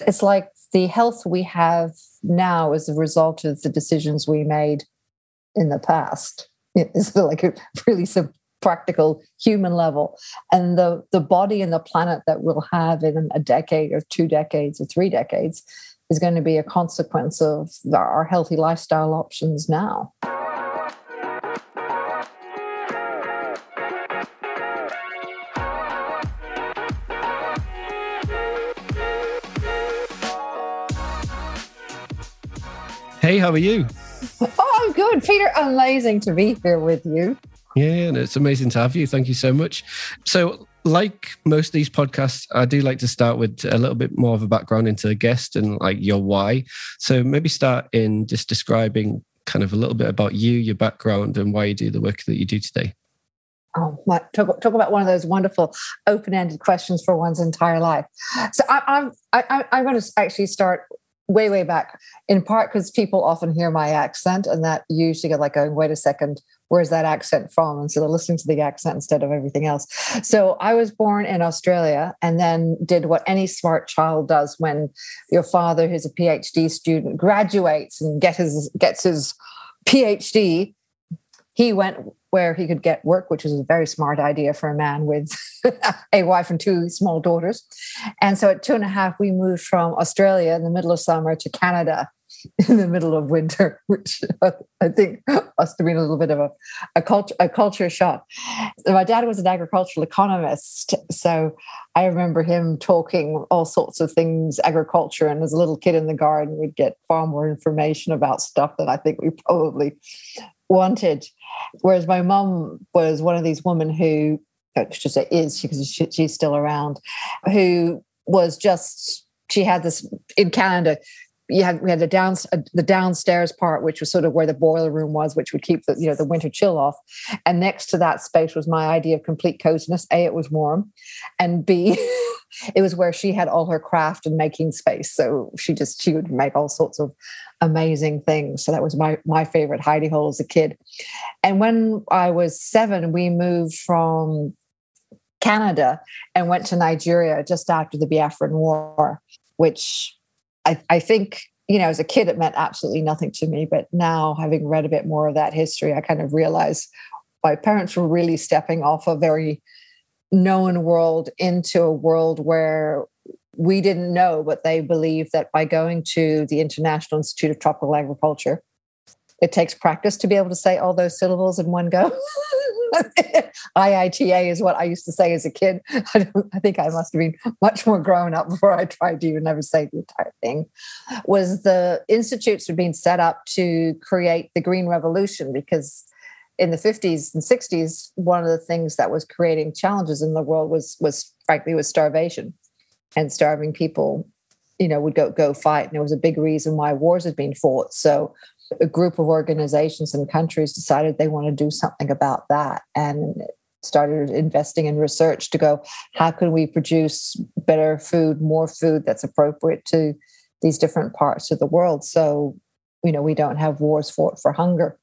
It's like the health we have now is a result of the decisions we made in the past. It's like a really some practical human level. And the, the body and the planet that we'll have in a decade or two decades or three decades is going to be a consequence of our healthy lifestyle options now. Hey, how are you? Oh, I'm good, Peter. Amazing to be here with you. Yeah, and it's amazing to have you. Thank you so much. So, like most of these podcasts, I do like to start with a little bit more of a background into the guest and like your why. So, maybe start in just describing kind of a little bit about you, your background, and why you do the work that you do today. Oh, my, talk, talk about one of those wonderful open-ended questions for one's entire life. So I, I'm I, I'm going to actually start way way back. In part because people often hear my accent and that usually get like going wait a second where's that accent from? And so they're listening to the accent instead of everything else. So i was born in australia and then did what any smart child does when your father who's a phd student graduates and get his gets his phd he went where he could get work, which was a very smart idea for a man with a wife and two small daughters. And so at two and a half, we moved from Australia in the middle of summer to Canada in the middle of winter, which I think must have been a little bit of a, a, culture, a culture shock. My dad was an agricultural economist. So I remember him talking all sorts of things, agriculture. And as a little kid in the garden, we'd get far more information about stuff than I think we probably wanted. Whereas my mum was one of these women who, I should say is because she, she's still around, who was just, she had this in Canada. You had we had the down uh, the downstairs part, which was sort of where the boiler room was, which would keep the you know the winter chill off. And next to that space was my idea of complete coziness. A, it was warm, and B, it was where she had all her craft and making space. So she just she would make all sorts of amazing things. So that was my my favorite hidey hole as a kid. And when I was seven, we moved from Canada and went to Nigeria just after the Biafran War, which I, I think you know, as a kid, it meant absolutely nothing to me. But now, having read a bit more of that history, I kind of realize my parents were really stepping off a very known world into a world where we didn't know, but they believed that by going to the International Institute of Tropical Agriculture, it takes practice to be able to say all those syllables in one go. IITA is what I used to say as a kid. I, I, think I must have been much more grown up before I tried to even ever say the entire thing. Was the institutes were being set up to create the green revolution because in the 50s and 60s, one of the things that was creating challenges in the world was was frankly was starvation and starving people, you know, would go go fight. And it was a big reason why wars had been fought. So a group of organizations and countries decided they want to do something about that and started investing in research to go, how can we produce better food, more food that's appropriate to these different parts of the world? So, you know, we don't have wars fought for hunger.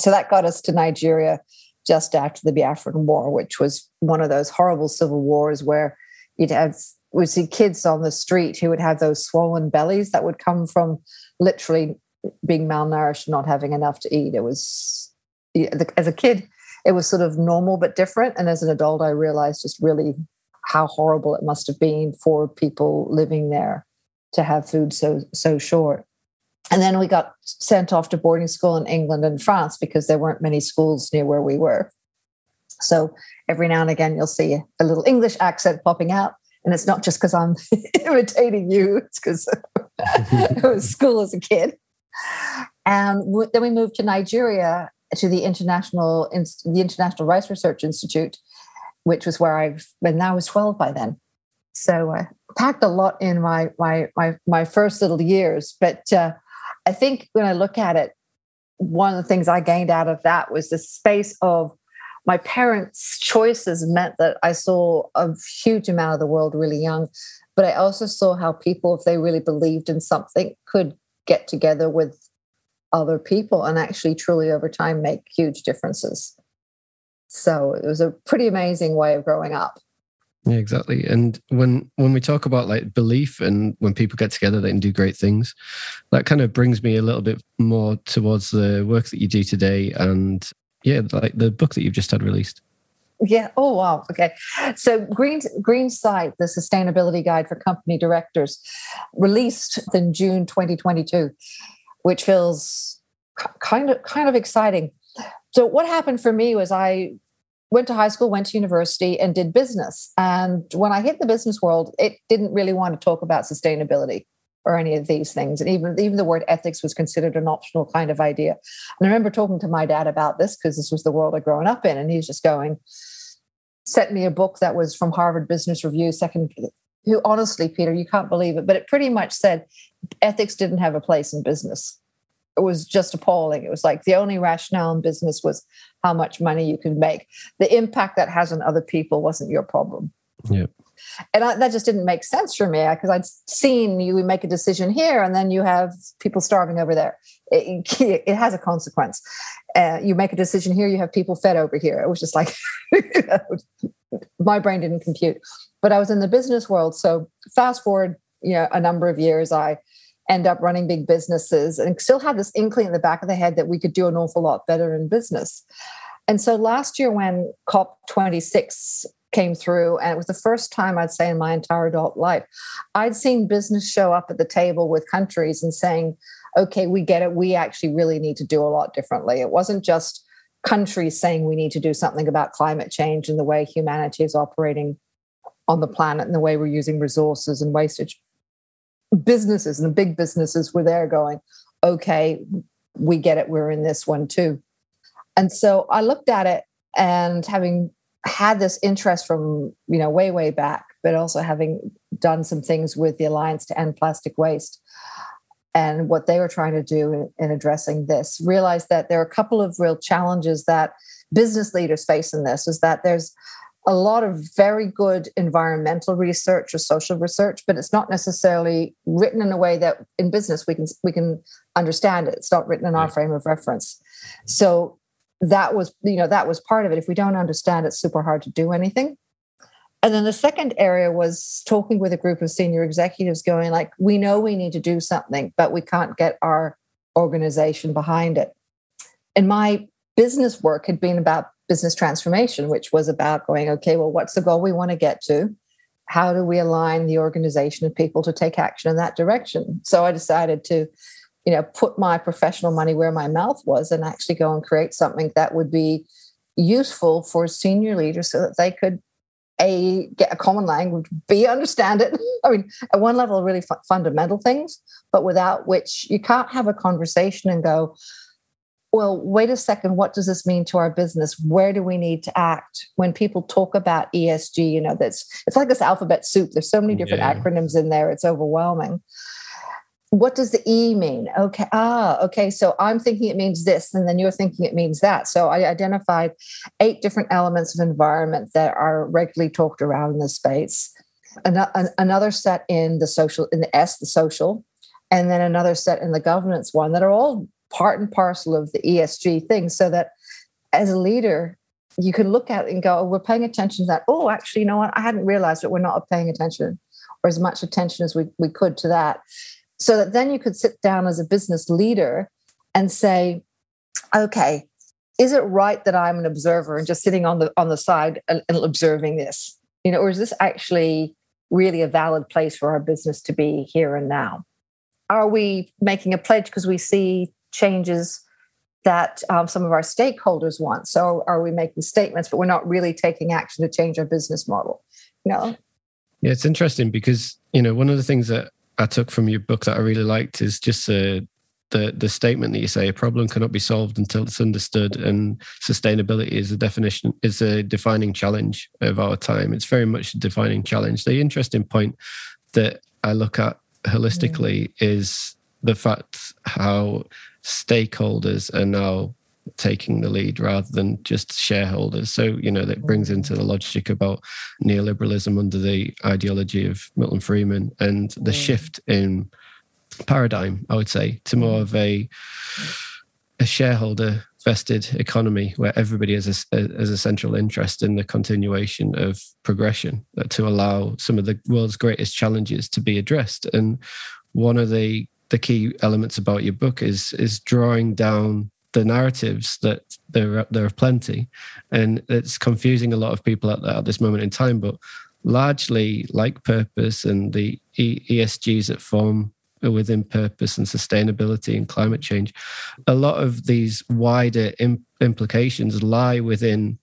So that got us to Nigeria just after the Biafran War, which was one of those horrible civil wars where you'd have we see kids on the street who would have those swollen bellies that would come from literally being malnourished, not having enough to eat. It was as a kid, it was sort of normal but different, and as an adult, I realized just really how horrible it must have been for people living there to have food so so short. And then we got sent off to boarding school in England and France because there weren't many schools near where we were. So every now and again, you'll see a little English accent popping out. And it's not just because I'm imitating you, it's because I was school as a kid. And then we moved to Nigeria to the International, the International Rice Research Institute, which was where I, and I was 12 by then. So I packed a lot in my, my, my, my first little years. But uh, I think when I look at it, one of the things I gained out of that was the space of my parents' choices meant that I saw a huge amount of the world really young. But I also saw how people, if they really believed in something, could get together with other people and actually truly over time make huge differences. So it was a pretty amazing way of growing up. Yeah, exactly. And when when we talk about like belief and when people get together they can do great things, that kind of brings me a little bit more towards the work that you do today and yeah, like the book that you've just had released. Yeah. Oh wow. Okay. So Green Green Sight, the sustainability guide for company directors, released in June 2022, which feels kind of kind of exciting. So what happened for me was I went to high school, went to university, and did business. And when I hit the business world, it didn't really want to talk about sustainability or any of these things. And even, even the word ethics was considered an optional kind of idea. And I remember talking to my dad about this because this was the world I'd grown up in. And he's just going, sent me a book that was from Harvard Business Review, second, who honestly, Peter, you can't believe it, but it pretty much said ethics didn't have a place in business. It was just appalling. It was like the only rationale in business was how much money you can make. The impact that has on other people wasn't your problem. Yeah and I, that just didn't make sense for me because I'd seen you make a decision here and then you have people starving over there. It, it has a consequence. Uh, you make a decision here, you have people fed over here. It was just like my brain didn't compute. But I was in the business world, so fast forward, you know, a number of years, I end up running big businesses and still had this inkling in the back of the head that we could do an awful lot better in business. And so last year, when COP26 came through and it was the first time i'd say in my entire adult life i'd seen business show up at the table with countries and saying okay we get it. We actually really need to do a lot differently. It wasn't just countries saying we need to do something about climate change and the way humanity is operating on the planet and the way we're using resources and wastage. Businesses and the big businesses were there going okay we get it. We're in this one too. And so i looked at it and having had this interest from you know way way back but also having done some things with the alliance to end plastic waste and what they were trying to do in, in addressing this realized that there are a couple of real challenges that business leaders face in this is that there's a lot of very good environmental research or social research but it's not necessarily written in a way that in business we can we can understand it. It's not written in our frame of reference. So that was you know that was part of it. If we don't understand it's super hard to do anything. And then the second area was talking with a group of senior executives going like we know we need to do something but we can't get our organization behind it. And my business work had been about business transformation which was about going okay well what's the goal we want to get to? How do we align the organization of people to take action in that direction? So i decided to you know put my professional money where my mouth was and actually go and create something that would be useful for senior leaders so that they could a get a common language b understand it. I mean at one level really fundamental things but without which you can't have a conversation and go well wait a second what does this mean to our business? Where do we need to act? When people talk about esg you know that's it's like this alphabet soup. There's so many different yeah. acronyms in there. It's overwhelming what does the E mean? Okay, ah, okay. So I'm thinking it means this, and then you're thinking it means that. So I identified eight different elements of environment that are regularly talked around in the space. An- another set in the social, in the S, the social, and then another set in the governance one that are all part and parcel of the ESG thing. So that as a leader, you can look at it and go, oh, we're paying attention to that. Oh, actually, you know what? I hadn't realized that we're not paying attention or as much attention as we, we could to that. So that then you could sit down as a business leader and say, okay, is it right that I'm an observer and just sitting on the on the side and, observing this? You know, or is this actually really a valid place for our business to be here and now? Are we making a pledge because we see changes that um, some of our stakeholders want? So are we making statements, but we're not really taking action to change our business model? No. Yeah, it's interesting because you know one of the things that I took from your book that I really liked is just uh, the the statement that you say a problem cannot be solved until it's understood, and sustainability is a definition is a defining challenge of our time. It's very much a defining challenge. The interesting point that I look at holistically mm. is the fact how stakeholders are now taking the lead rather than just shareholders. So, you know, that brings into the logic about neoliberalism under the ideology of Milton Friedman and the mm. shift in paradigm, I would say, to more of a a shareholder vested economy where everybody has a, has a central interest in the continuation of progression uh, to allow some of the world's greatest challenges to be addressed. And one of the the key elements about your book is is drawing down the narratives that there are, there are plenty, and it's confusing a lot of people at, at this moment in time. But largely, like purpose and the ESGs that form within purpose and sustainability and climate change, a lot of these wider implications lie within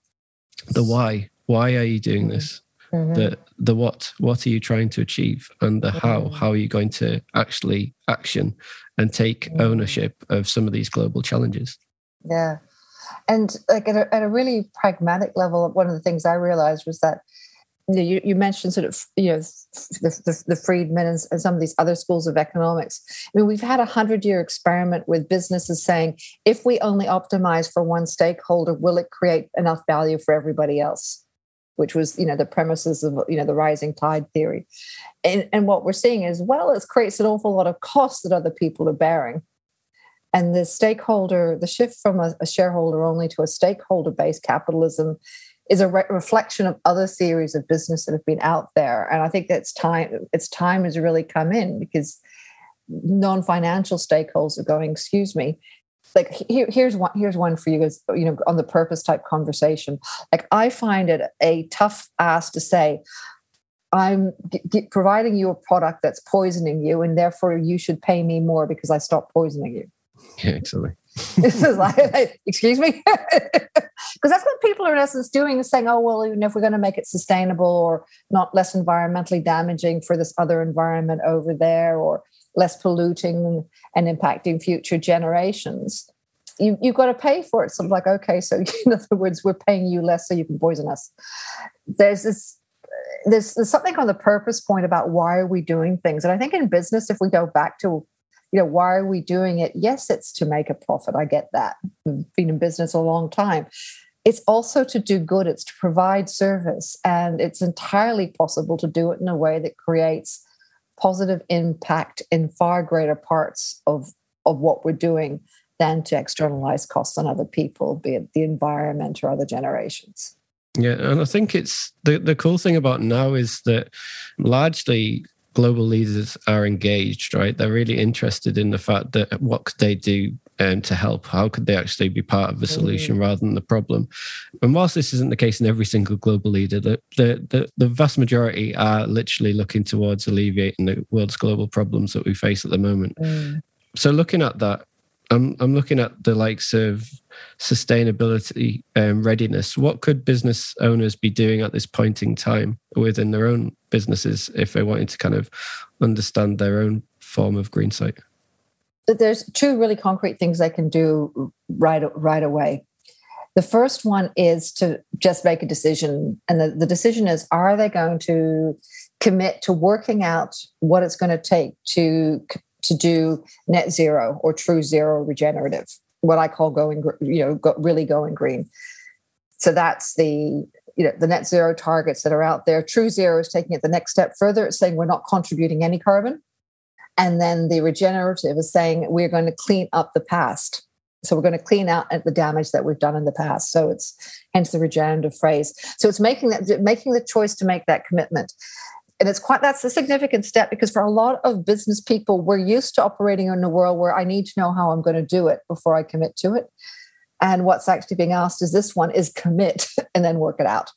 the why. Why are you doing this? Mm-hmm. The the what? What are you trying to achieve? And the how? Mm-hmm. How are you going to actually action and take ownership of some of these global challenges? Yeah, and like at a, at a really pragmatic level, one of the things I realized was that you, know, you, you, mentioned sort of you know the, the, the Friedman and, and, some of these other schools of economics. I mean, we've had a hundred year experiment with businesses saying if we only optimize for one stakeholder, will it create enough value for everybody else? Which was you know the premises of you know the rising tide theory, and and what we're seeing is well, it creates an awful lot of costs that other people are bearing. And the stakeholder, the shift from a, a shareholder only to a stakeholder based capitalism is a re- reflection of other theories of business that have been out there. And I think that's time, its time has really come in because non-financial stakeholders are going, excuse me, like here, here's one here's one for you guys you know on the purpose type conversation. Like i find it a tough ask to say i'm g- providing you a product that's poisoning you and therefore you should pay me more because i stopped poisoning you. Yeah exactly. This is like, excuse me, because that's what people are in essence doing is saying, oh well, even if we're going to make it sustainable or not less environmentally damaging for this other environment over there, or less polluting and impacting future generations, you, you've got to pay for it. So I'm like, okay, so in other words, we're paying you less so you can poison us. There's this there's, there's something on the purpose point about why are we doing things and i think in business if we go back to you know, why are we doing it? Yes, it's to make a profit. I get that. I've been in business a long time. It's also to do good, it's to provide service. And it's entirely possible to do it in a way that creates positive impact in far greater parts of, of what we're doing than to externalize costs on other people, be it the environment or other generations. Yeah, and I think it's the the cool thing about now is that largely global leaders are engaged, right? They're really interested in the fact that what could they do um, to help? How could they actually be part of the solution mm. rather than the problem? And whilst this isn't the case in every single global leader, the, the, the, the vast majority are literally looking towards alleviating the world's global problems that we face at the moment. Mm. So looking at that, I'm I'm looking at the likes of sustainability and readiness. What could business owners be doing at this point in time within their own businesses if they wanted to kind of understand their own form of green site? There's two really concrete things they can do right right away. The first one is to just make a decision. And the, the decision is are they going to commit to working out what it's going to take to to do net zero or true zero regenerative, what I call going, you know, go, really going green. So that's the you know the net zero targets that are out there. True zero is taking it the next step further. It's saying we're not contributing any carbon, and then the regenerative is saying we're going to clean up the past. So we're going to clean out the damage that we've done in the past. So it's hence the regenerative phrase. So it's making that making the choice to make that commitment. And it's quite that's a significant step because for a lot of business people, we're used to operating in a world where I need to know how I'm going to do it before I commit to it. And what's actually being asked is this one is commit and then work it out.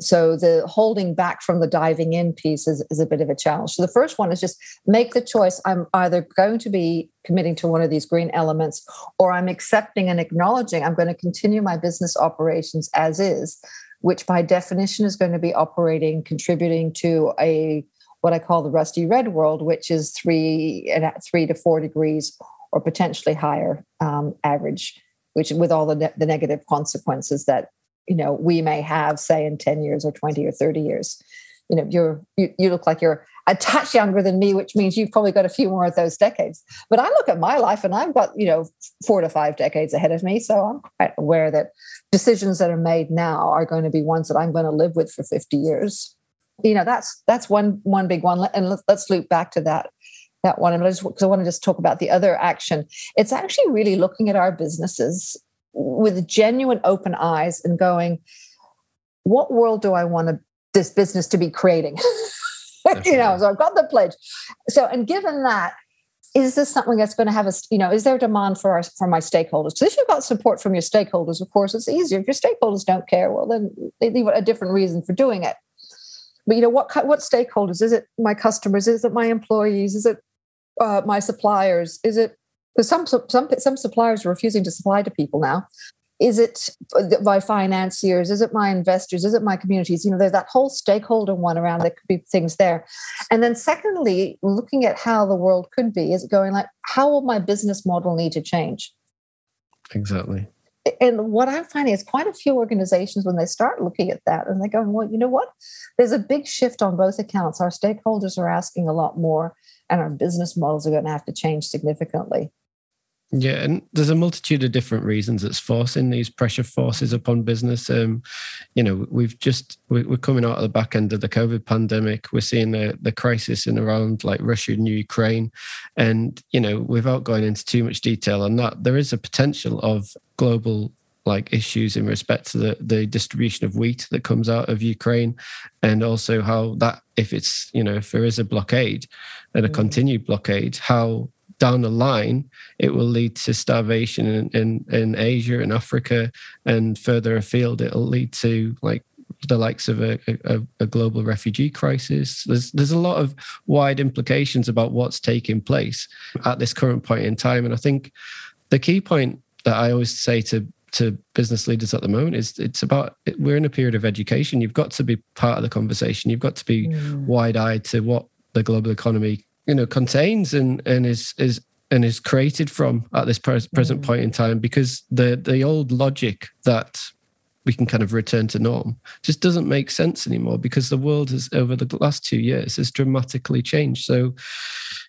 So the holding back from the diving in piece is, is a bit of a challenge. So the first one is just make the choice. I'm either going to be committing to one of these green elements or I'm accepting and acknowledging I'm going to continue my business operations as is, which by definition is going to be operating, contributing to a what I call the rusty red world, which is three at three to four degrees or potentially higher um, average, which with all the, ne- the negative consequences that you know we may have say in 10 years or 20 or 30 years. You know you're you, you look like you're a touch younger than me which means you've probably got a few more of those decades. But i look at my life and i've got you know four to five decades ahead of me so i'm quite aware that decisions that are made now are going to be ones that i'm going to live with for 50 years. You know that's that's one one big one. And let's, let's loop back to that that one and I just because I want to just talk about the other action. It's actually really looking at our businesses with genuine open eyes and going, what world do I want to, this business to be creating? you know, so I've got the pledge. So, and given that, is this something that's going to have a, you know, is there demand for our, for my stakeholders? Because if you've got support from your stakeholders, of course, it's easier. If your stakeholders don't care, well, then they leave a different reason for doing it. But you know, what what stakeholders? Is it my customers? Is it my employees? Is it uh, my suppliers? Is it because some some some suppliers are refusing to supply to people now. Is it my financiers? Is it my investors? Is it my communities? You know, there's that whole stakeholder one around. There could be things there, and then secondly, looking at how the world could be. Is it going like how will my business model need to change? Exactly. And what I'm finding is quite a few organizations when they start looking at that and they go, well, you know what? There's a big shift on both accounts. Our stakeholders are asking a lot more, and our business models are going to have to change significantly. Yeah, and there's a multitude of different reasons that's forcing these pressure forces upon business. Um, you know, we've just we're coming out of the back end of the COVID pandemic. We're seeing the the crisis in around like Russia and Ukraine, and you know, without going into too much detail on that, there is a potential of global like issues in respect to the the distribution of wheat that comes out of Ukraine, and also how that if it's you know if there is a blockade and a mm. continued blockade, how down the line, it will lead to starvation in, in, in Asia and Africa, and further afield, it'll lead to like the likes of a, a, a, global refugee crisis. There's there's a lot of wide implications about what's taking place at this current point in time, and I think the key point that I always say to to business leaders at the moment is it's about we're in a period of education. You've got to be part of the conversation. You've got to be mm. wide eyed to what the global economy you know contains and and is is and is created from at this present mm. point in time because the the old logic that we can kind of return to norm just doesn't make sense anymore because the world has over the last two years has dramatically changed so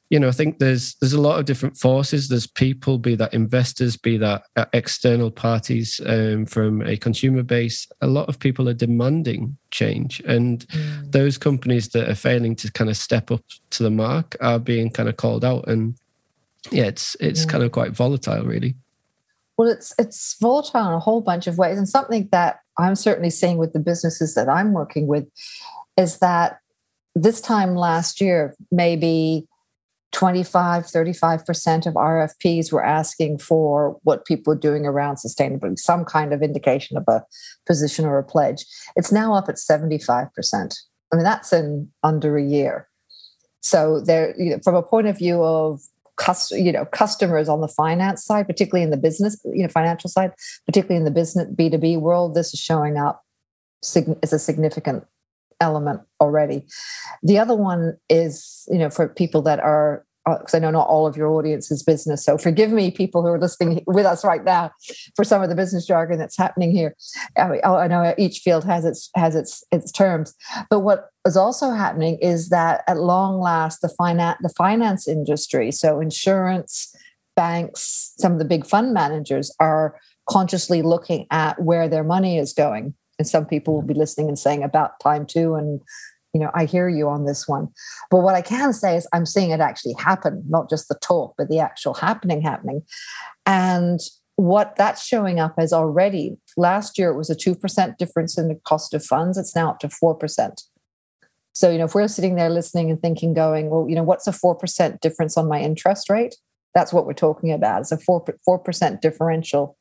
you know, I think there's there's a lot of different forces. There's people, be that investors, be that uh, external parties um, from a consumer base. A lot of people are demanding change, and mm. those companies that are failing to kind of step up to the mark are being kind of called out. And yeah, it's it's yeah. kind of quite volatile, really. Well, it's it's volatile in a whole bunch of ways, and something that I'm certainly seeing with the businesses that I'm working with is that this time last year, maybe 25, 35% of RFPs were asking for what people are doing around sustainability, some kind of indication of a position or a pledge. It's now up at 75%. I mean, that's in under a year. So there, you know, from a point of view of you know customers on the finance side, particularly in the business, you know, financial side, particularly in the business B2B world, this is showing up as a significant element already. The other one is, you know, for people that are because uh, I know not all of your audience is business. So forgive me, people who are listening with us right now, for some of the business jargon that's happening here. I, I know each field has its has its its terms, but what is also happening is that at long last, the finance the finance industry, so insurance, banks, some of the big fund managers are consciously looking at where their money is going and some people will be listening and saying about time too and you know i hear you on this one. But what i can say is i'm seeing it actually happen not just the talk but the actual happening happening. And what that's showing up as already last year it was a 2% difference in the cost of funds. It's now up to 4% so you know if we're sitting there listening and thinking going well you know what's a 4% difference on my interest rate? That's what we're talking about. It's a 4 4% differential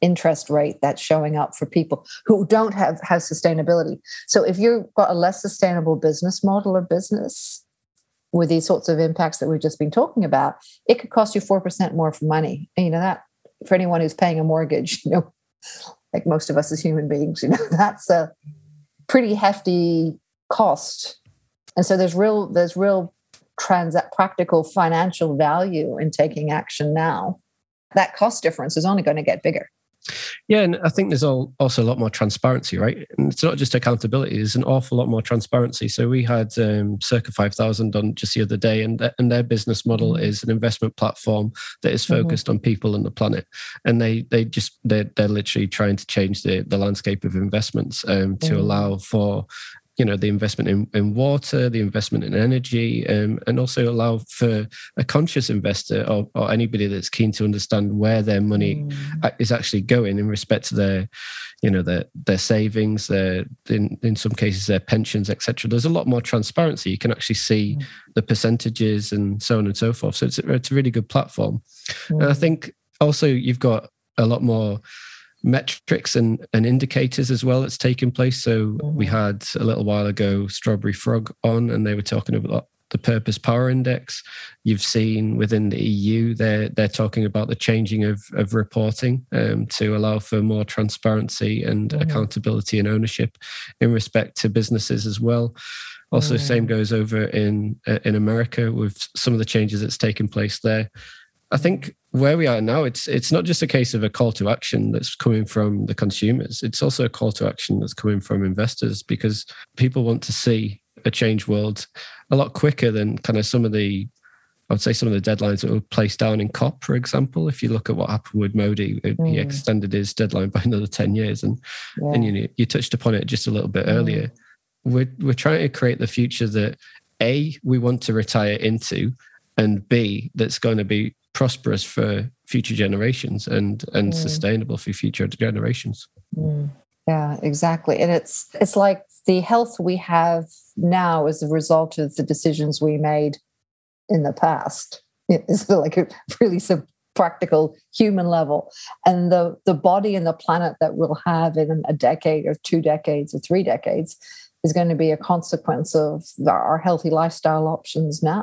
interest rate that's showing up for people who don't have have sustainability. So if you've got a less sustainable business model or business with these sorts of impacts that we've just been talking about it could cost you 4% more for money. And you know that for anyone who's paying a mortgage you know like most of us as human beings you know that's a pretty hefty cost. And so there's real there's real trans practical financial value in taking action now. That cost difference is only going to get bigger yeah, and I think there's all, also a lot more transparency, right? And it's not just accountability; there's an awful lot more transparency. So we had um, Circa5000 on just the other day, and th- and their business model mm-hmm. is an investment platform that is mm-hmm. focused mm-hmm. on people and the planet, and they they just they're, they're literally trying to change the the landscape of investments um, to mm-hmm. allow for you know the investment in, in water the investment in energy um, and also allow for a conscious investor or, or, anybody that's keen to understand where their money mm. is actually going in respect to their you know their their savings their in, in some cases their pensions etc there's a lot more transparency you can actually see mm. the percentages and so on and so forth so it's a, it's a really good platform mm. and i mm. think also you've got a lot more metrics and, and indicators as well that's taken place. So mm-hmm. we had a little while ago StrawberryFrog on, and they were talking about the Purpose Power Index. You've seen within the EU they're they're talking about the changing of of reporting um, to allow for more transparency and mm-hmm. accountability and ownership in respect to businesses as well. Also, mm-hmm. same goes over in uh, in America with some of the changes that's taken place there. I think where we are now, it's it's not just a case of a call to action that's coming from the consumers. It's also a call to action that's coming from investors because people want to see a change world a lot quicker than kind of some of the I would say some of the deadlines that were placed down in COP, for example. If you look at what happened with Modi, mm. he extended his deadline by another ten years, and yeah. and you know, you touched upon it just a little bit mm. earlier. We're we're trying to create the future that a we want to retire into, and b that's going to be prosperous for future generations and and mm. sustainable for future generations. Mm. yeah exactly. And it's it's like the health we have now is a result of the decisions we made in the past. It's like a really some practical human level. And the the body and the planet that we'll have in a decade or two decades or three decades is going to be a consequence of our healthy lifestyle options now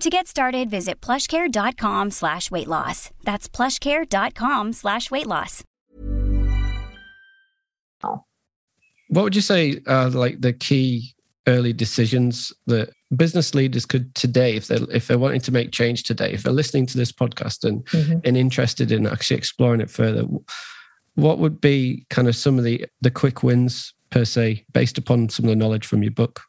To get started, visit plushcare.com slash weight loss. That's plushcare.com slash weight loss. What would you say are like the key early decisions that business leaders could today, if they're if they're wanting to make change today, if they're listening to this podcast and mm-hmm. and interested in actually exploring it further, what would be kind of some of the the quick wins per se based upon some of the knowledge from your book?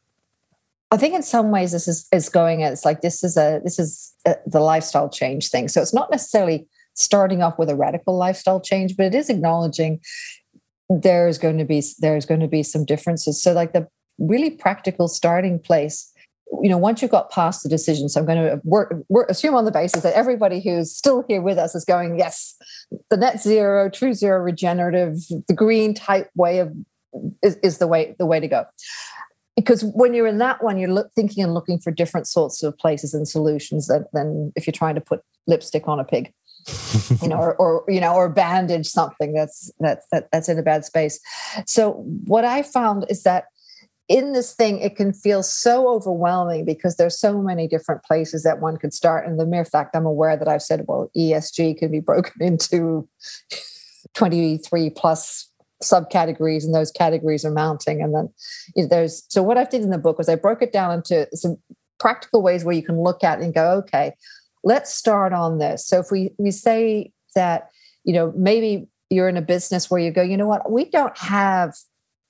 I think in some ways this is is going. It's like this is a this is a, the lifestyle change thing. So it's not necessarily starting off with a radical lifestyle change, but it is acknowledging there's going to be there's going to be some differences. So like the really practical starting place. You know, once you've got past the decision, so I'm going to work, work assume on the basis that everybody who's still here with us is going, yes, the net zero, true zero, regenerative, the green type way of is, is the way the way to go because when you're in that one, you're look, thinking and looking for different sorts of places and solutions than, if you're trying to put lipstick on a pig, you know, or, or, you know, or bandage something that's that's that, that's in a bad space. So what I found is that in this thing, it can feel so overwhelming because there's so many different places that one could start. And the mere fact I'm aware that I've said, well, ESG can be broken into 23 plus subcategories and those categories are mounting. And then there's so what i did in the book was i broke it down into some practical ways where you can look at and go okay let's start on this. So if we we say that you know maybe you're in a business where you go you know what? We don't have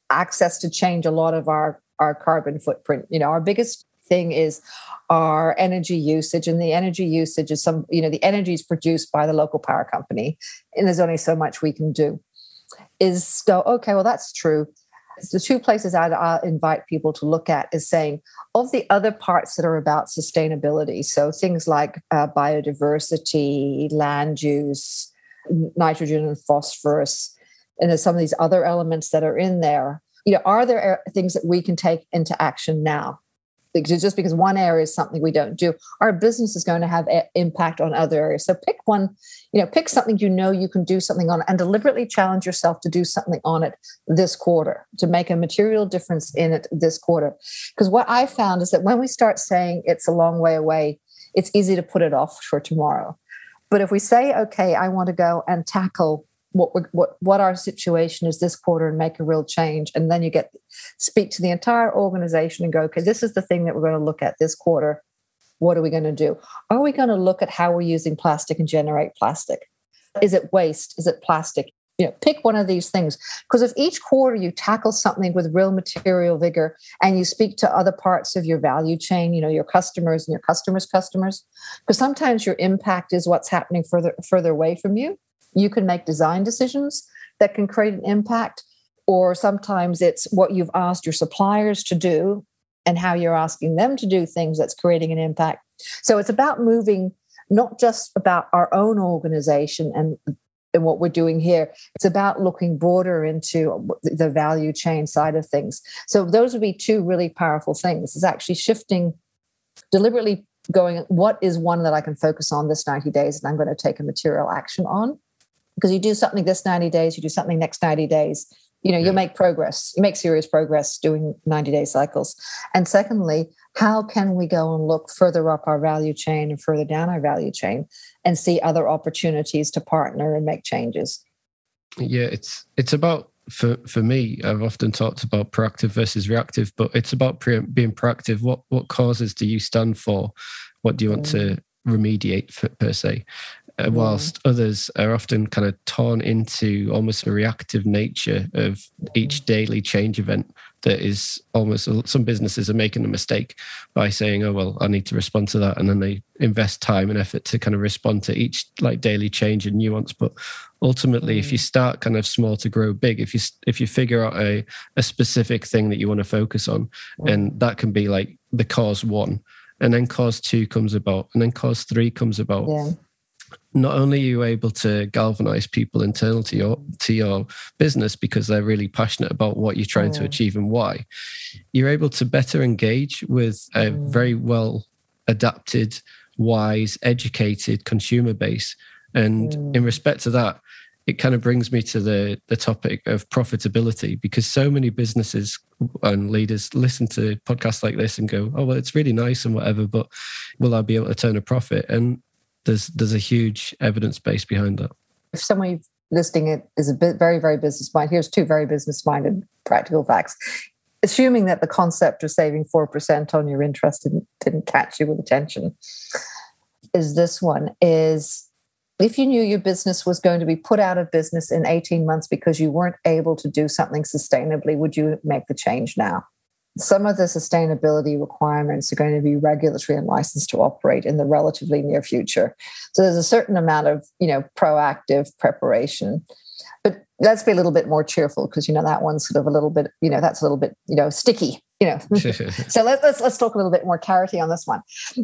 access to change a lot of our our carbon footprint. You know, our biggest thing is our energy usage and the energy usage is some you know the energy is produced by the local power company and there's only so much we can do is go okay well that's true. The two places I'd, invite people to look at is saying of the other parts that are about sustainability so things like uh, biodiversity land use nitrogen and phosphorus and there's some of these other elements that are in there. You know are there things that we can take into action now just because one area is something we don't do our business is going to have a- impact on other areas. So pick one you know pick something you know you can do something on and deliberately challenge yourself to do something on it this quarter to make a material difference in it this quarter. Because what i found is that when we start saying it's a long way away it's easy to put it off for tomorrow. But if we say okay i want to go and tackle what we what what our situation is this quarter and make a real change. And then you get speak to the entire organization and go okay this is the thing that we're going to look at this quarter. What are we going to do? Are we going to look at how we're using plastic and generate plastic? Is it waste? Is it plastic? You know pick one of these things. Because if each quarter you tackle something with real material vigor and you speak to other parts of your value chain you know your customers and your customers customers because sometimes your impact is what's happening further further away from you you can make design decisions that can create an impact or sometimes it's what you've asked your suppliers to do and how you're asking them to do things that's creating an impact. So it's about moving not just about our own organization and and what we're doing here it's about looking broader into the value chain side of things. So those would be two really powerful things. Is actually shifting deliberately going what is one that i can focus on this 90 days and i'm going to take a material action on because you do something this 90 days, you do something next 90 days, you know, you'll make progress. You make serious progress doing 90 day cycles. And secondly, how can we go and look further up our value chain and further down our value chain and see other opportunities to partner and make changes? Yeah, it's it's about for for me. I've often talked about proactive versus reactive, but it's about pre- being proactive. What what causes do you stand for? What do you want mm. to remediate for, per se uh, whilst others are often kind of torn into almost a reactive nature of each daily change event that is almost some businesses are making a mistake by saying oh well i need to respond to that and then they invest time and effort to kind of respond to each like daily change and nuance. But ultimately if you mm. start kind of small to grow big if you if you figure out a, a specific thing that you want to focus on and that can be like the cause one and then cause two comes about and then cause three comes about. Yeah not only are you able to galvanize people internal to your to your business because they're really passionate about what you're trying mm. to achieve and why you're able to better engage with a mm. very well adapted wise educated consumer base and mm. in respect to that it kind of brings me to the the topic of profitability because so many businesses and leaders listen to podcasts like this and go oh well it's really nice and whatever but will i be able to turn a profit and there's there's a huge evidence base behind that. If someone listing it is a bit very very business minded, here's two very business minded practical facts. Assuming that the concept of saving four percent on your interest didn't, didn't catch you with attention, is this one is if you knew your business was going to be put out of business in 18 months because you weren't able to do something sustainably, would you make the change now? Some of the sustainability requirements are going to be regulatory and licensed to operate in the relatively near future. So there's a certain amount of, you know, proactive preparation. But let's be a little bit more cheerful because you know that one's sort of a little bit, you know, that's a little bit, you know, sticky, you know. so let, let's let's talk a little bit more clarity on this one.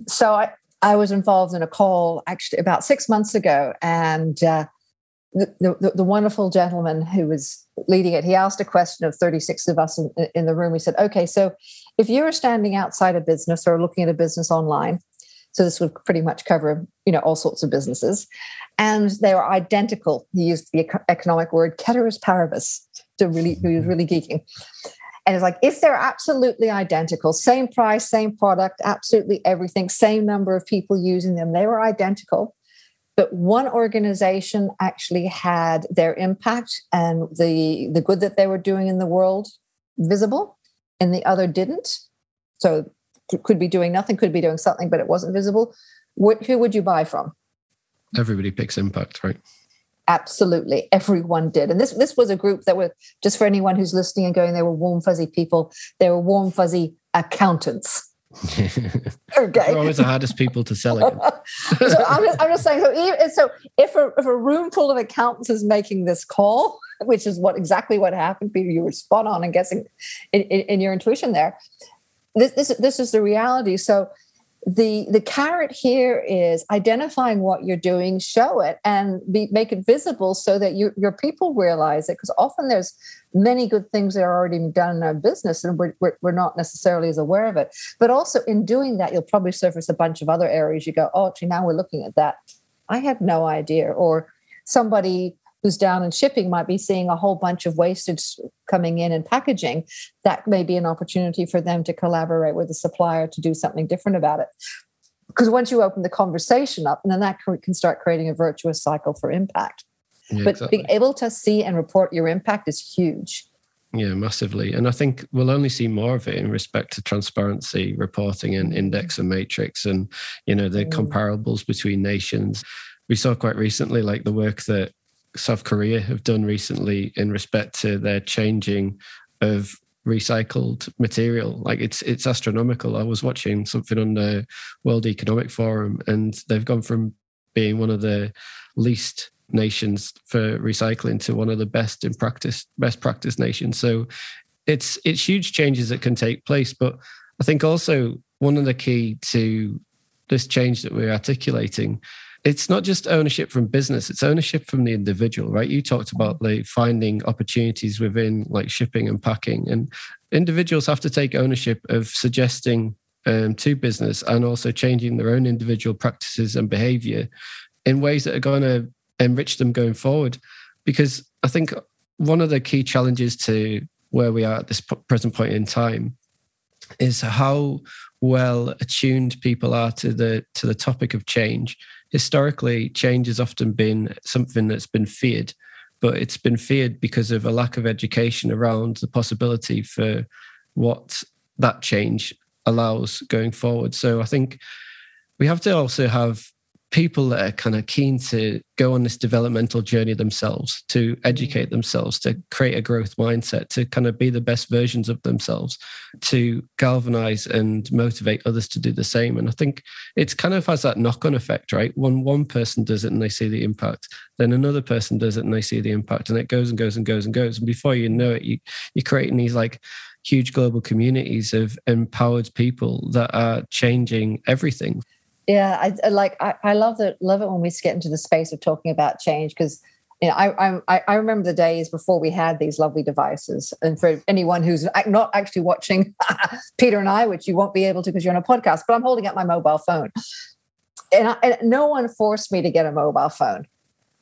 So I I was involved in a call actually about six months ago, and uh, the, the, the, wonderful gentleman who was leading it, he asked a question of 36 of us in, in the room. He said, okay, so if you're standing outside a business or looking at a business online, so this would pretty much cover, you know, all sorts of businesses, and they are identical. He used the economic word ceteris paribus to really, he was really geeking. And it's like, if they're absolutely identical, same price, same product, absolutely everything, same number of people using them, they were identical but one organization actually had their impact and the the good that they were doing in the world visible and the other didn't so could be doing nothing could be doing something but it wasn't visible what, who would you buy from everybody picks impact right Absolutely, everyone did, and this this was a group that were just for anyone who's listening and going. They were warm fuzzy people. They were warm fuzzy accountants. okay, They're always the hardest people to sell against. so I'm just, I'm just saying. So, even, so if a if a room full of accountants is making this call, which is what exactly what happened, Peter, you were spot on in guessing in, in, in your intuition there. This this this is the reality. So the the carrot here is identifying what you're doing show it and be, make it visible so that you, your people realize it because often there's many good things that are already done in our business and we're, we're, we're, not necessarily as aware of it. But also in doing that you'll probably surface a bunch of other areas. You go oh actually now we're looking at that. I had no idea. Or somebody who's down in shipping might be seeing a whole bunch of wastage coming in and packaging, that may be an opportunity for them to collaborate with the supplier to do something different about it. Because once you open the conversation up, and then that can start creating a virtuous cycle for impact. Yeah, but exactly. being able to see and report your impact is huge. Yeah, massively. And I think we'll only see more of it in respect to transparency reporting and index and matrix and, you know, the mm. comparables between nations. We saw quite recently like the work that South Korea have done recently in respect to their changing of recycled material. Like it's it's astronomical. I was watching something on the World Economic Forum, and they've gone from being one of the least nations for recycling to one of the best in practice, best practice nations. So it's it's huge changes that can take place. But I think also one of the key to this change that we're articulating it's not just ownership from business it's ownership from the individual right you talked about like finding opportunities within like shipping and packing and individuals have to take ownership of suggesting um, to business and also changing their own individual practices and behavior in ways that are going to enrich them going forward because i think one of the key challenges to where we are at this present point in time is how well attuned people are to the to the topic of change historically, change has often been something that's been feared, but it's been feared because of a lack of education around the possibility for what that change allows going forward. So I think we have to also have people that are kind of keen to go on this developmental journey themselves, to mm. educate themselves, to create a growth mindset, to kind of be the best versions of themselves, to galvanize and motivate others to do the same. And I think it's kind of has that knock on effect, right? When one person does it and they see the impact, then another person does it and they see the impact, and it goes and goes and goes and goes. And before you know it, you, you're creating these like huge global communities of empowered people that are changing everything yeah i, I like I, I, love it love it when we get into the space of talking about change because you know I, I i remember the days before we had these lovely devices. And for anyone who's not actually watching peter and i which you won't be able to because you're on a podcast but i'm holding up my mobile phone. And, I, and no one forced me to get a mobile phone.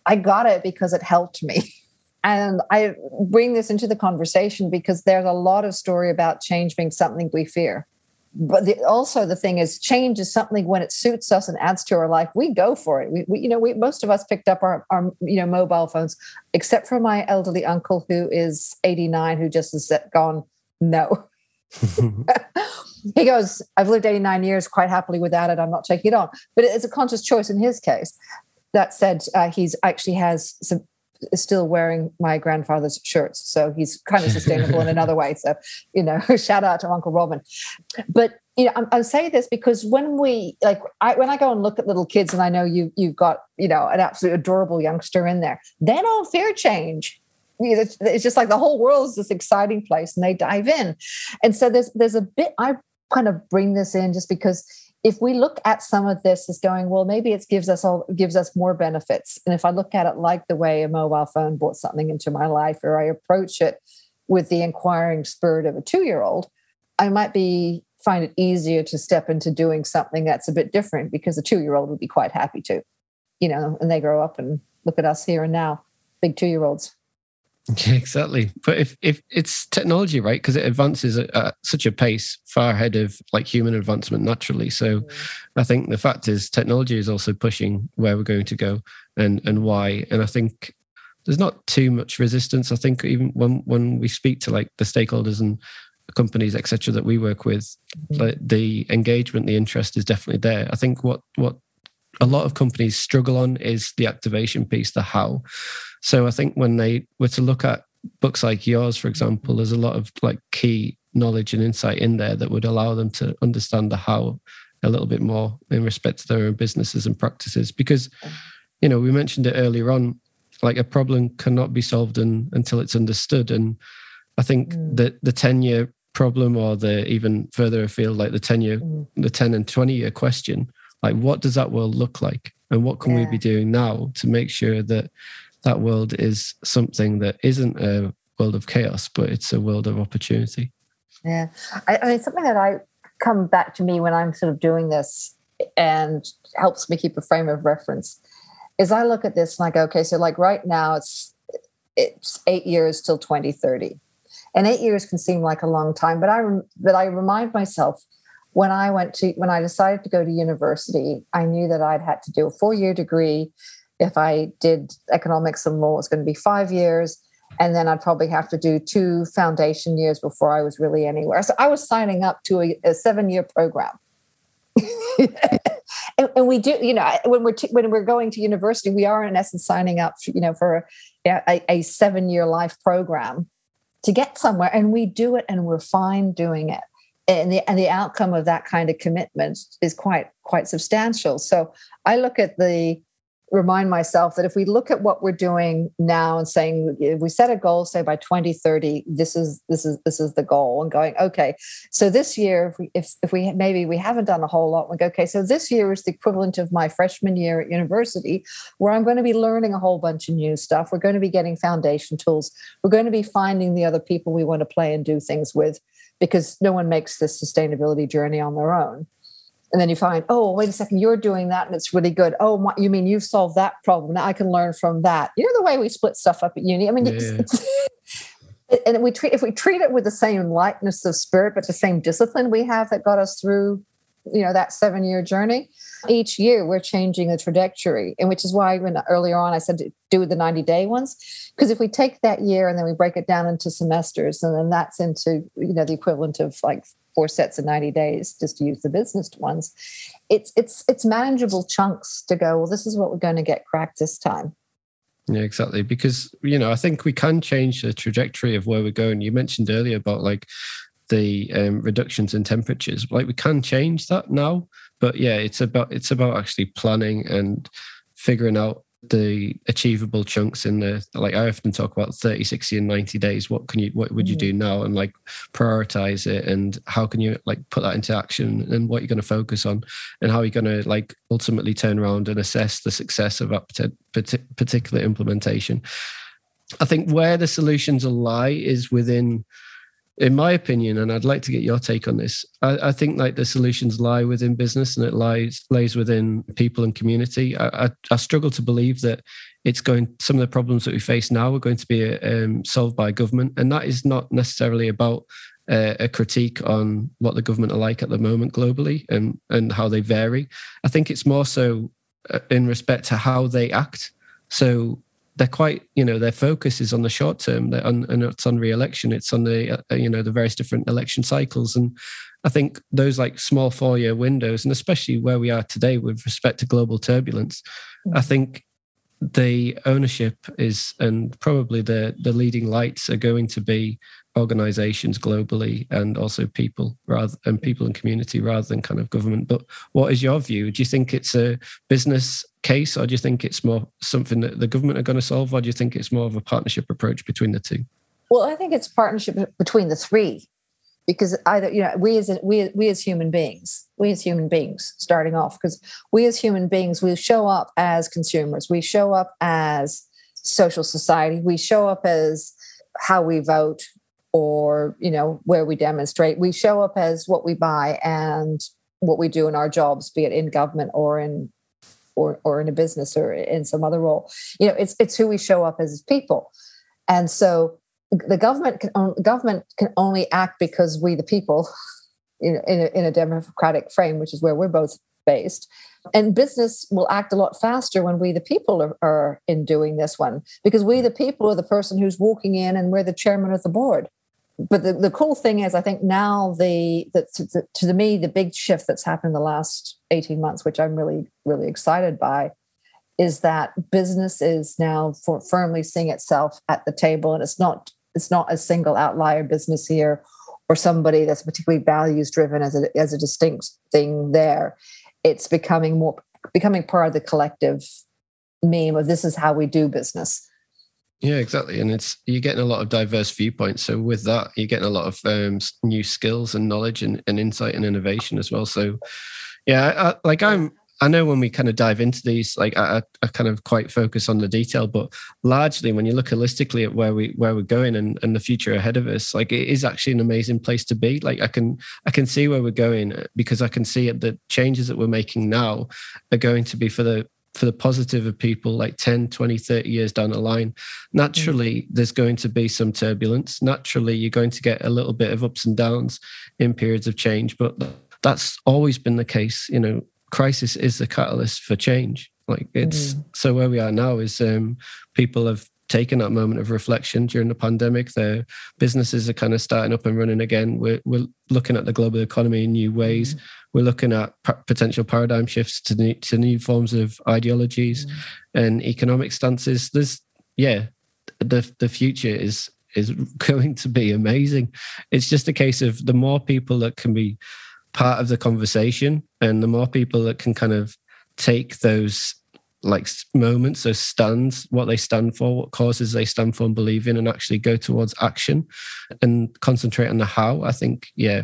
I got it because it helped me. And i bring this into the conversation because there's a lot of story about change being something we fear but the, also the thing is change is something when it suits us and adds to our life we go for it. We, we you know we most of us picked up our, our you know mobile phones except for my elderly uncle who is 89 who just has gone no. He goes i've lived 89 years quite happily without it. I'm not taking it on. But it's a conscious choice in his case. That said uh, he's actually has some is still wearing my grandfather's shirts. So he's kind of sustainable in another way. So, you know, shout out to Uncle Robin. But you know, I'm, I'm saying this because when we like, I, when I go and look at little kids, and I know you you've got you know an absolute adorable youngster in there, they don't fear change. It's just like the whole world is this exciting place, and they dive in. And so there's there's a bit I kind of bring this in just because if we look at some of this as going, well, maybe it gives us all gives us more benefits. And if I look at it like the way a mobile phone brought something into my life, or I approach it with the inquiring spirit of a two-year-old, I might be find it easier to step into doing something that's a bit different because a two-year-old would be quite happy to, you know, and they grow up and look at us here and now, big two-year-olds. Yeah, exactly. But if if it's technology, right? Because it advances at, at, such a pace far ahead of like human advancement naturally. So, mm. I think the fact is technology is also pushing where we're going to go and and why. And I think there's not too much resistance. I think even when when we speak to like the stakeholders and companies etc that we work with, mm. like the engagement, the interest is definitely there. I think what what a lot of companies struggle on is the activation piece, the how. So I think when they were to look at books like yours, for example, there's a lot of like key knowledge and insight in there that would allow them to understand the how a little bit more in respect to their own businesses and practices. Because, you know, we mentioned it earlier on, like a problem cannot be solved in, until it's understood. And I think mm. that the 10 year problem or the even further afield, like the 10 year, mm. the 10 and 20 year question, like what does that world look like? And what can yeah. we be doing now to make sure that that world is something that isn't a world of chaos, but it's a world of opportunity? Yeah. I, I mean, something that I come back to me when I'm sort of doing this and helps me keep a frame of reference is I look at this and I go, okay, so like right now it's it's eight years till 2030. And eight years can seem like a long time, but I but I remind myself when I went to when I decided to go to university, I knew that I'd had to do a four-year degree. If I did economics and law, was going to be five years. And then I'd probably have to do two foundation years before I was really anywhere. So I was signing up to a, a seven-year program. and, and, we do, you know, when we're t- when we're going to university, we are in essence signing up, you know, for a, a seven year life program to get somewhere, and we do it, and we're fine doing it. And the and the outcome of that kind of commitment is quite quite substantial. So I look at the remind myself that if we look at what we're doing now and saying we set a goal say by 2030 this is this is this is the goal and going okay so this year if we if, if we maybe we haven't done a whole lot we go okay so this year is the equivalent of my freshman year at university where i'm going to be learning a whole bunch of new stuff. We're going to be getting foundation tools. We're going to be finding the other people we want to play and do things with because no one makes this sustainability journey on their own. And then you find oh wait a second you're doing that and it's really good. Oh my, you mean you've solved that problem now i can learn from that. You know the way we split stuff up at uni? I mean yeah. it's, it's, and we treat if we treat it with the same lightness of spirit but the same discipline we have that got us through you know that seven year journey each year we're changing the trajectory and which is why when earlier on i said do the 90 day ones because if we take that year and then we break it down into semesters and then that's into you know the equivalent of like four sets of 90 days just to use the business ones it's it's it's manageable chunks to go well this is what we're going to get cracked this time. Yeah exactly because you know i think we can change the trajectory of where we're going. You mentioned earlier about like the um, reductions in temperatures. Like we can change that now but yeah it's about it's about actually planning and figuring out the achievable chunks in the like i often talk about 30 60 and 90 days. What can you what would you do mm. now? And like prioritize it. And how can you like put that into action? And what you're going to focus on? And how you're going to like ultimately turn around and assess the success of that particular implementation. I think where the solutions lie is within in my opinion, and I'd like to get your take on this, I, I, think like the solutions lie within business and it lies lays within people and community. I, I, I, struggle to believe that it's going. Some of the problems that we face now are going to be um, solved by government, and that is not necessarily about uh, a critique on what the government are like at the moment globally and and how they vary. I think it's more so uh, in respect to how they act. So they're quite you know their focus is on the short term on, and it's on re-election it's on the uh, you know the various different election cycles and i think those like small four year windows and especially where we are today with respect to global turbulence mm-hmm. i think the ownership is and probably the the leading lights are going to be organizations globally and also people rather and people and community rather than kind of government. But what is your view? Do you think it's a business case or do you think it's more something that the government are going to solve or do you think it's more of a partnership approach between the two? Well i think it's partnership between the three because either you know we as we we as human beings we as human beings starting off because we as human beings we show up as consumers. We show up as social society. We show up as how we vote or you know where we demonstrate. We show up as what we buy and what we do in our jobs be it in government or in or, or in a business or in some other role. You know it's it's who we show up as people. And so the government can only, government can only act because we the people in, in, a, in a democratic frame which is where we're both based. And business will act a lot faster when we the people are, are in doing this one because we the people are the person who's walking in and we're the chairman of the board but the, the cool thing is, I think now the, the to, to me the big shift that's happened in the last eighteen months, which I'm really really excited by, is that business is now for, firmly seeing itself at the table, and it's not it's not a single outlier business here or somebody that's particularly values driven as a as a distinct thing there. It's becoming more becoming part of the collective meme of this is how we do business yeah, exactly. And it's you're getting a lot of diverse viewpoints. So with that, you're getting a lot of um, new skills and knowledge and, and, insight and innovation as well. So yeah, I, like I'm I know when we kind of dive into these, like I, I, kind of quite focus on the detail, but largely when you look holistically at where we where we're going and, and the future ahead of us, like it is actually an amazing place to be. Like I can I can see where we're going because I can see it the changes that we're making now are going to be for the for the positive of people like 10 20 30 years down the line naturally mm. there's going to be some turbulence naturally you're going to get a little bit of ups and downs in periods of change but that's always been the case you know crisis is the catalyst for change like it's mm. so where we are now is um, people have taken that moment of reflection during the pandemic. Their businesses are kind of starting up and running again. We're, we're looking at the global economy in new ways. Mm. We're looking at p- potential paradigm shifts to new, to new forms of ideologies mm. and economic stances. There's, yeah, the the future is is going to be amazing. It's just a case of the more people that can be part of the conversation and the more people that can kind of take those like moments, those stands, what they stand for, what causes they stand for and believe in, and actually go towards action and concentrate on the how. I think, yeah,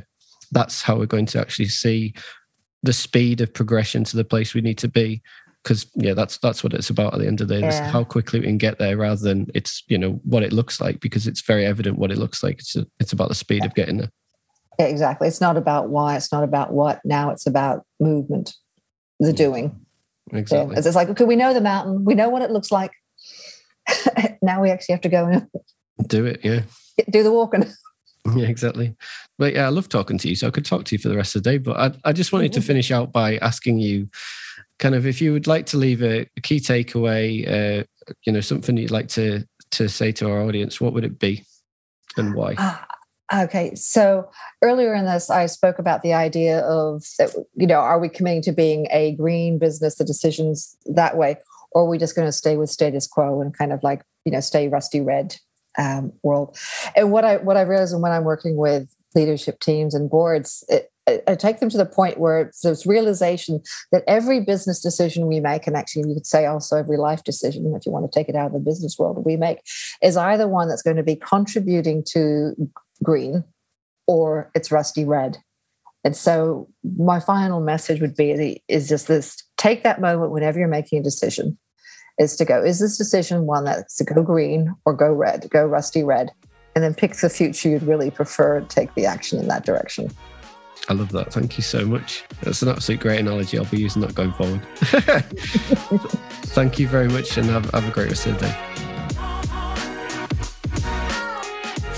that's how we're going to actually see the speed of progression to the place we need to be. Because yeah, that's that's what it's about at the end of the day. Yeah. How quickly we can get there, rather than it's you know what it looks like, because it's very evident what it looks like. It's a, it's about the speed yeah. of getting there. Yeah, exactly. It's not about why. It's not about what. Now it's about movement, the mm. doing. Exactly. It's like, okay, we know the mountain, we know what it looks like. now we actually have to go and do it. Yeah. Do the walking. Yeah, exactly. But yeah, I love talking to you. So I could talk to you for the rest of the day. But I, I just wanted to finish out by asking you kind of if you would like to leave a, a key takeaway, uh, you know, something you'd like to to say to our audience, what would it be and why? Uh, Okay, so earlier in this, I spoke about the idea of that. You know, are we committing to being a green business? The decisions that way, or are we just going to stay with status quo and kind of like you know stay rusty red um, world? And what I what I realize when I'm working with leadership teams and boards, it, I take them to the point where it's this realization that every business decision we make, and actually you could say also every life decision, if you want to take it out of the business world, we make, is either one that's going to be contributing to green or it's rusty red. And so my final message would be is just this take that moment whenever you're making a decision is to go, is this decision one that's to go green or go red, go rusty red? And then pick the future you'd really prefer, and take the action in that direction. I love that. Thank you so much. That's an absolute great analogy. I'll be using that going forward. Thank you very much and have, have a great rest of the day.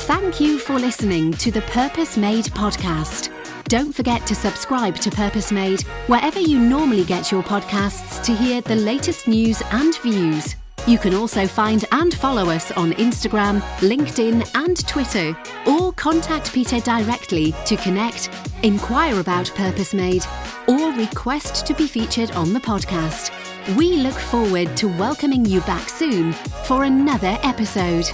Thank you for listening to the Purpose Made podcast. Don't forget to subscribe to Purpose Made wherever you normally get your podcasts to hear the latest news and views. You can also find and follow us on Instagram, LinkedIn, and Twitter, or contact Peter directly to connect, inquire about Purpose Made, or request to be featured on the podcast. We look forward to welcoming you back soon for another episode.